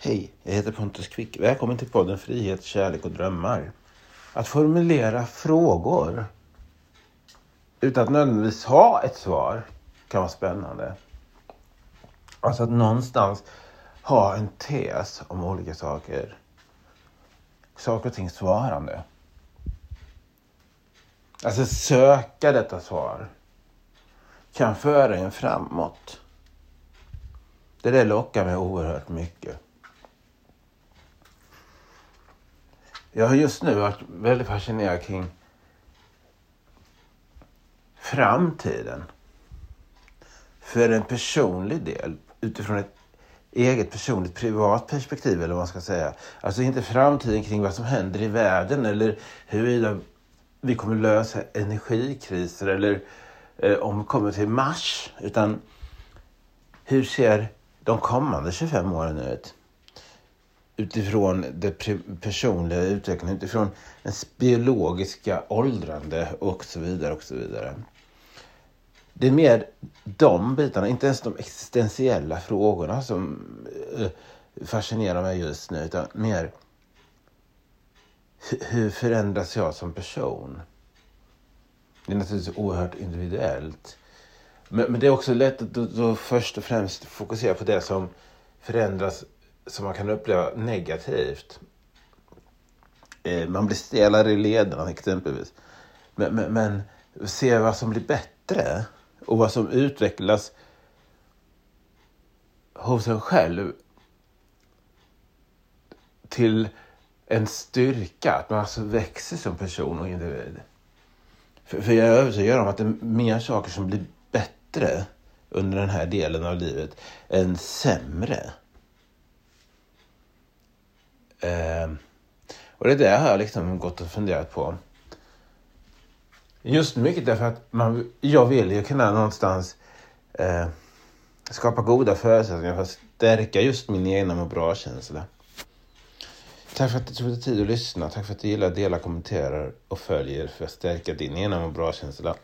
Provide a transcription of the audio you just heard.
Hej, jag heter Pontus Quick. Välkommen till podden Frihet, kärlek och drömmar. Att formulera frågor utan att nödvändigtvis ha ett svar kan vara spännande. Alltså att någonstans ha en tes om olika saker. Saker och ting svarande. Alltså söka detta svar kan föra en framåt. Det där lockar mig oerhört mycket. Jag har just nu varit väldigt fascinerad kring framtiden. För en personlig del, utifrån ett eget personligt privat perspektiv eller vad man ska säga. Alltså inte framtiden kring vad som händer i världen eller huruvida vi kommer lösa energikriser eller eh, om vi kommer till Mars. Utan hur ser de kommande 25 åren ut? Utifrån det personliga utvecklingen, utifrån ens biologiska åldrande och så vidare och så vidare. Det är mer de bitarna, inte ens de existentiella frågorna som eh, fascinerar mig just nu, utan mer hur förändras jag som person? Det är naturligtvis oerhört individuellt. Men, men det är också lätt att då, då först och främst fokusera på det som förändras som man kan uppleva negativt. Eh, man blir stelare i lederna exempelvis. Men, men, men se vad som blir bättre och vad som utvecklas hos en själv till en styrka, att man alltså växer som person och individ. För, för jag är övertygad om att det är mer saker som blir bättre under den här delen av livet än sämre. Eh, och det där har jag liksom gått och funderat på. Just mycket därför att man, jag vill ju kunna någonstans eh, skapa goda förutsättningar för att stärka just min egna må bra-känsla. Tack för att du tog dig tid att lyssna. Tack för att du gillar, delar, kommenterar och följer för att stärka din egna må bra-känsla.